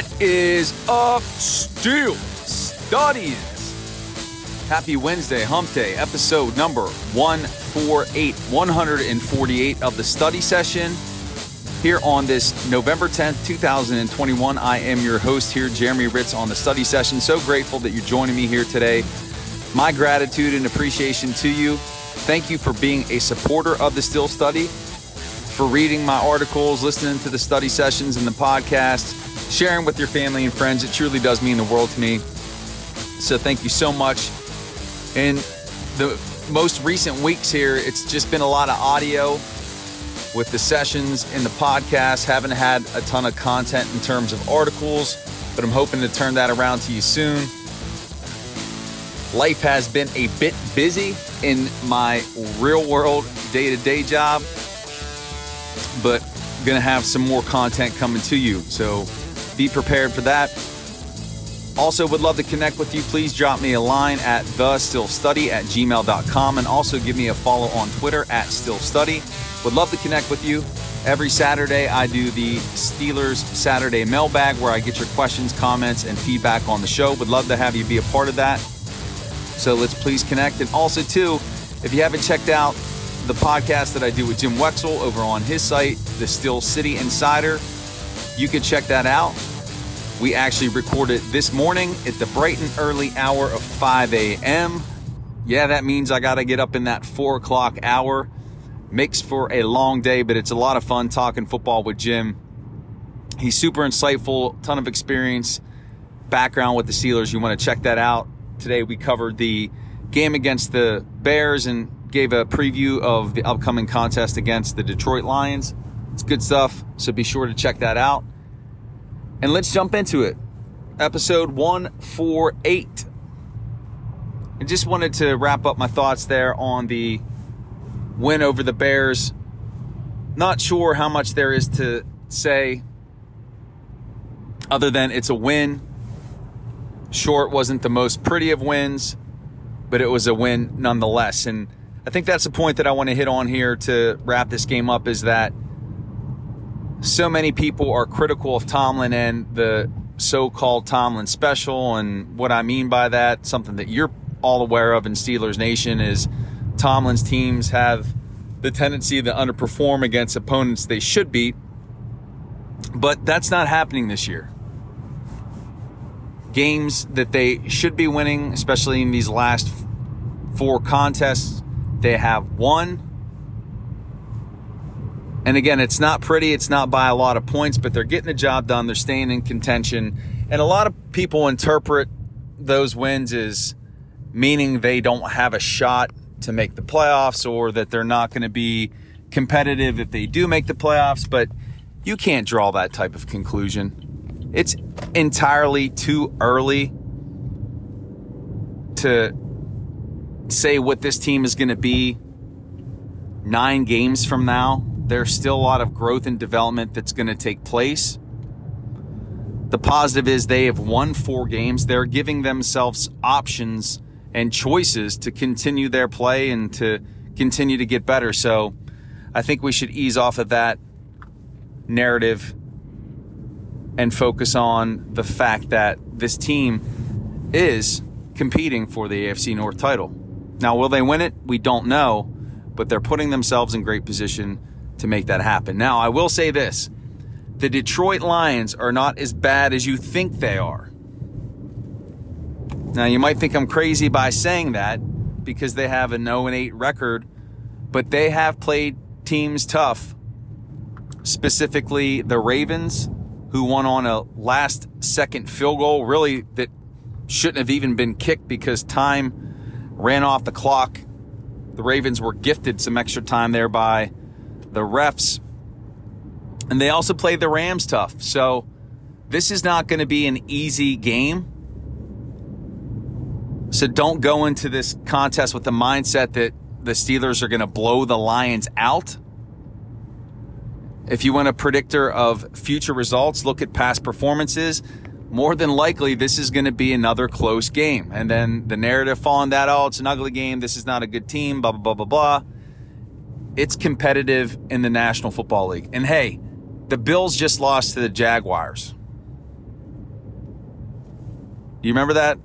What is up, Steel Studies? Happy Wednesday, Hump Day, episode number 148, 148 of the study session. Here on this November 10th, 2021, I am your host here, Jeremy Hritz, on the study session. So grateful that you're joining me here today. My gratitude and appreciation to you. Thank you for being a supporter of the Steel Study, for reading my articles, listening to the study sessions and the podcast, sharing with your family and friends. It truly does mean the world to me. So thank you so much. In the most recent weeks here, it's just been a lot of audio with the sessions and the podcast. Haven't had a ton of content in terms of articles, but I'm hoping to turn that around to you soon. Life has been a bit busy in my real world day to day job, but gonna have some more content coming to you. So be prepared for that. Also, would love to connect with you. Please drop me a line at thesteelstudy at gmail.com and also give me a follow on Twitter at steelstudy. Would love to connect with you. Every Saturday, I do the Steelers Saturday mailbag where I get your questions, comments, and feedback on the show. Would love to have you be a part of that. So let's please connect. And also, too, if you haven't checked out the podcast that I do with Jim Wexell over on his site, The Steel City Insider, you can check that out. We actually recorded this morning at the bright and early hour of 5 a.m. Yeah, that means I got to get up in that 4 o'clock hour. Makes for a long day, but it's a lot of fun talking football with Jim. He's super insightful, ton of experience, background with the Steelers. You want to check that out. Today we covered the game against the Bears and gave a preview of the upcoming contest against the Detroit Lions. It's good stuff, so be sure to check that out. And let's jump into it. Episode 148. I just wanted to wrap up my thoughts there on the win over the Bears. Not sure how much there is to say other than it's a win. Short wasn't the most pretty of wins, but it was a win nonetheless. And I think that's the point that I want to hit on here to wrap this game up is that so many people are critical of Tomlin and the so-called Tomlin special and what I mean by that, something that you're all aware of in Steelers Nation is Tomlin's teams have the tendency to underperform against opponents they should beat. But that's not happening this year. Games that they should be winning, especially in these last four contests, they have won and again, it's not pretty, it's not by a lot of points, but they're getting the job done, they're staying in contention. And a lot of people interpret those wins as meaning they don't have a shot to make the playoffs or that they're not going to be competitive if they do make the playoffs, but you can't draw that type of conclusion. It's entirely too early to say what this team is going to be nine games from now there's still a lot of growth and development that's going to take place. The positive is they have won four games. They're giving themselves options and choices to continue their play and to continue to get better. So I think we should ease off of that narrative and focus on the fact that this team is competing for the AFC North title. Now, will they win it? We don't know, but they're putting themselves in great position to make that happen. Now, I will say this the Detroit Lions are not as bad as you think they are. Now, you might think I'm crazy by saying that because they have an 0 8 record, but they have played teams tough, specifically the Ravens, who won on a last second field goal, really, that shouldn't have even been kicked because time ran off the clock. The Ravens were gifted some extra time there by the refs, and they also play the Rams tough. So this is not going to be an easy game. So don't go into this contest with the mindset that the Steelers are going to blow the Lions out. If you want a predictor of future results, look at past performances. More than likely, this is going to be another close game. And then the narrative following that, oh, it's an ugly game. This is not a good team, blah, blah, blah, blah, blah it's competitive in the National Football League. And hey, the Bills just lost to the Jaguars. Do you remember that?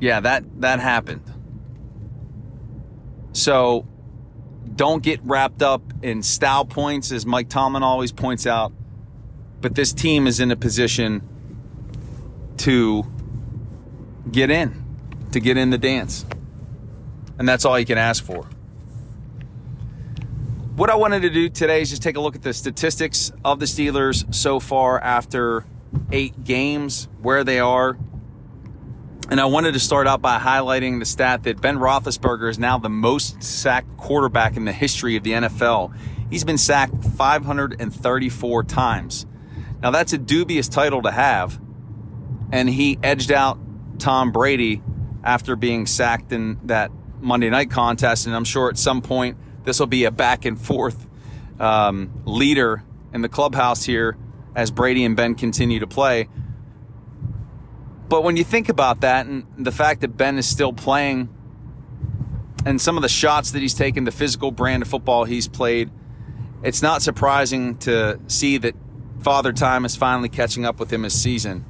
Yeah, that that happened. So don't get wrapped up in style points, as Mike Tomlin always points out. But this team is in a position to get in, to get in the dance. And that's all you can ask for. What I wanted to do today is just take a look at the statistics of the Steelers so far after eight games, where they are. And I wanted to start out by highlighting the stat that Ben Roethlisberger is now the most sacked quarterback in the history of the NFL. He's been sacked 534 times. Now, that's a dubious title to have. And he edged out Tom Brady after being sacked in that Monday night contest. And I'm sure at some point this will be a back and forth um, leader in the clubhouse here as Brady and Ben continue to play. But when you think about that and the fact that Ben is still playing and some of the shots that he's taken, the physical brand of football he's played, it's not surprising to see that Father Time is finally catching up with him this season.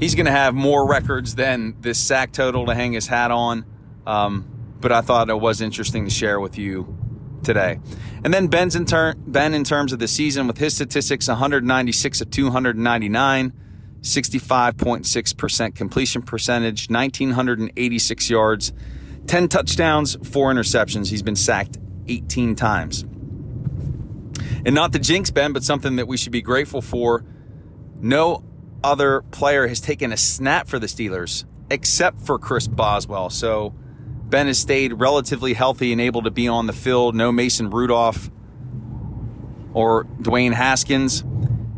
He's going to have more records than this sack total to hang his hat on. Um, but I thought it was interesting to share with you today. And then Ben's in turn, Ben in terms of the season with his statistics 196 of 299, 65.6% completion percentage, 1986 yards, 10 touchdowns, 4 interceptions. He's been sacked 18 times. And not the jinx Ben, but something that we should be grateful for. No other player has taken a snap for the Steelers except for Chris Boswell. So Ben has stayed relatively healthy and able to be on the field. No Mason Rudolph or Dwayne Haskins.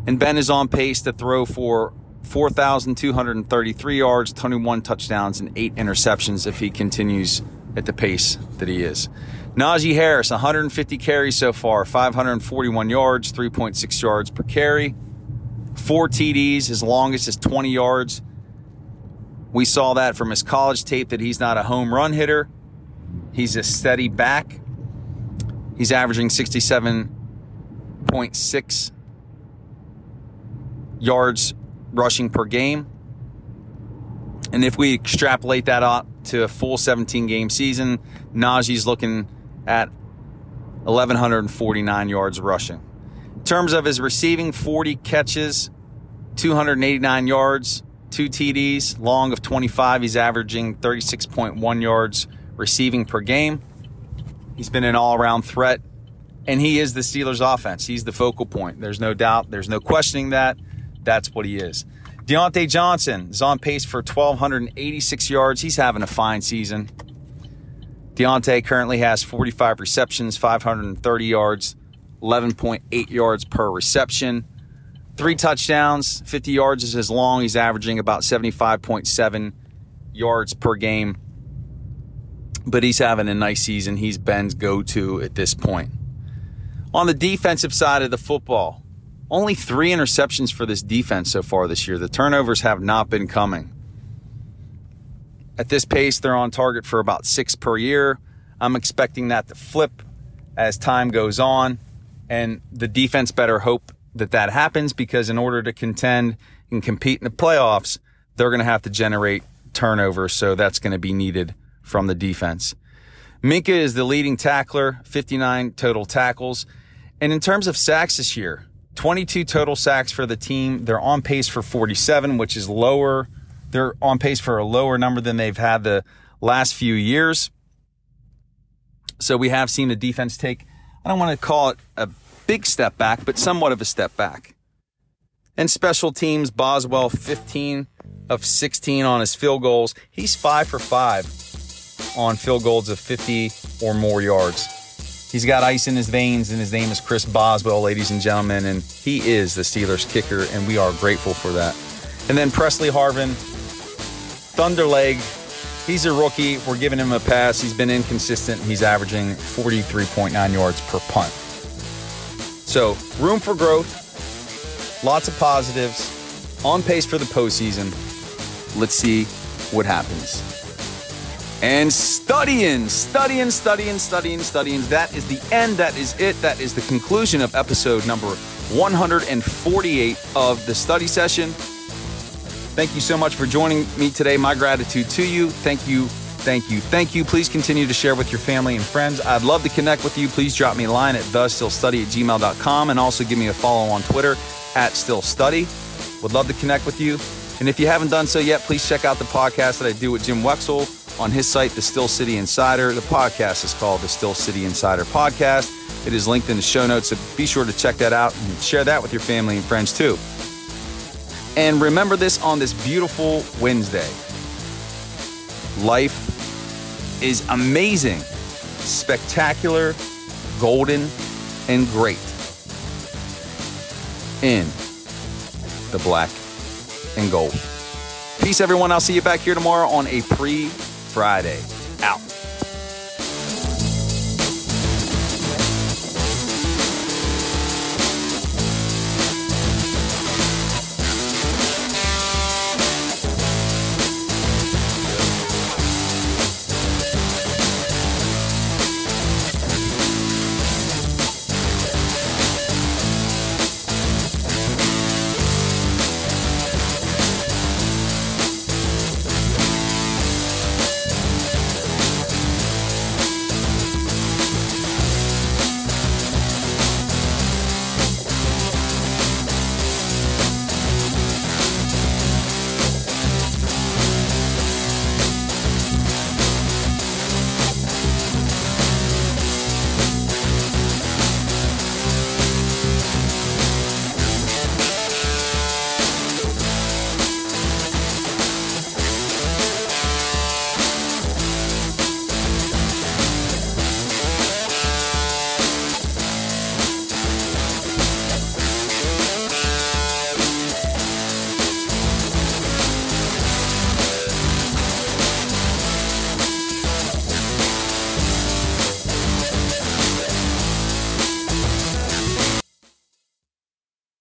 And Ben is on pace to throw for 4,233 yards, 21 touchdowns, and eight interceptions if he continues at the pace that he is. Najee Harris, 150 carries so far, 541 yards, 3.6 yards per carry, four TDs, his longest is 20 yards. We saw that from his college tape that he's not a home run hitter. He's a steady back. He's averaging 67.6 yards rushing per game. And if we extrapolate that out to a full 17 game season, Najee's looking at 1,149 yards rushing. In terms of his receiving, 40 catches, 289 yards, two TDs, long of 25. He's averaging 36.1 yards receiving per game. He's been an all around threat, and he is the Steelers' offense. He's the focal point. There's no doubt, there's no questioning that. That's what he is. Diontae Johnson is on pace for 1,286 yards. He's having a fine season. Diontae currently has 45 receptions, 530 yards, 11.8 yards per reception. Three touchdowns, 50 yards is his long. He's averaging about 75.7 yards per game. But he's having a nice season. He's Ben's go to at this point. On the defensive side of the football, only three interceptions for this defense so far this year. The turnovers have not been coming. At this pace, they're on target for about six per year. I'm expecting that to flip as time goes on, and the defense better hope that that happens because in order to contend and compete in the playoffs, they're going to have to generate turnovers. So that's going to be needed from the defense. Minkah is the leading tackler, 59 total tackles. And in terms of sacks this year, 22 total sacks for the team. They're on pace for 47, which is lower. They're on pace for a lower number than they've had the last few years. So we have seen the defense take, I don't want to call it a big step back, but somewhat of a step back. And special teams, Boswell 15 of 16 on his field goals. He's 5 for 5 on field goals of 50 or more yards. He's got ice in his veins, and his name is Chris Boswell, ladies and gentlemen, and he is the Steelers kicker, and we are grateful for that. And then Pressley Harvin, Thunderleg, he's a rookie. We're giving him a pass. He's been inconsistent. He's averaging 43.9 yards per punt. So, room for growth, lots of positives, on pace for the postseason. Let's see what happens. And studying, studying, studying, studying, studying. That is the end. That is it. That is the conclusion of episode number 148 of the study session. Thank you so much for joining me today. My gratitude to you. Thank you. Thank you. Thank you. Please continue to share with your family and friends. I'd love to connect with you. Please drop me a line at thesteelstudy at gmail.com and also give me a follow on Twitter at steelstudy. Would love to connect with you. And if you haven't done so yet, please check out the podcast that I do with Jim Wexell on his site, The Steel City Insider. The podcast is called The Steel City Insider Podcast. It is linked in the show notes, so be sure to check that out and share that with your family and friends too. And remember this on this beautiful Wednesday life is amazing, spectacular, golden, and great in the black and gold. Peace, everyone. I'll see you back here tomorrow on a pre Friday.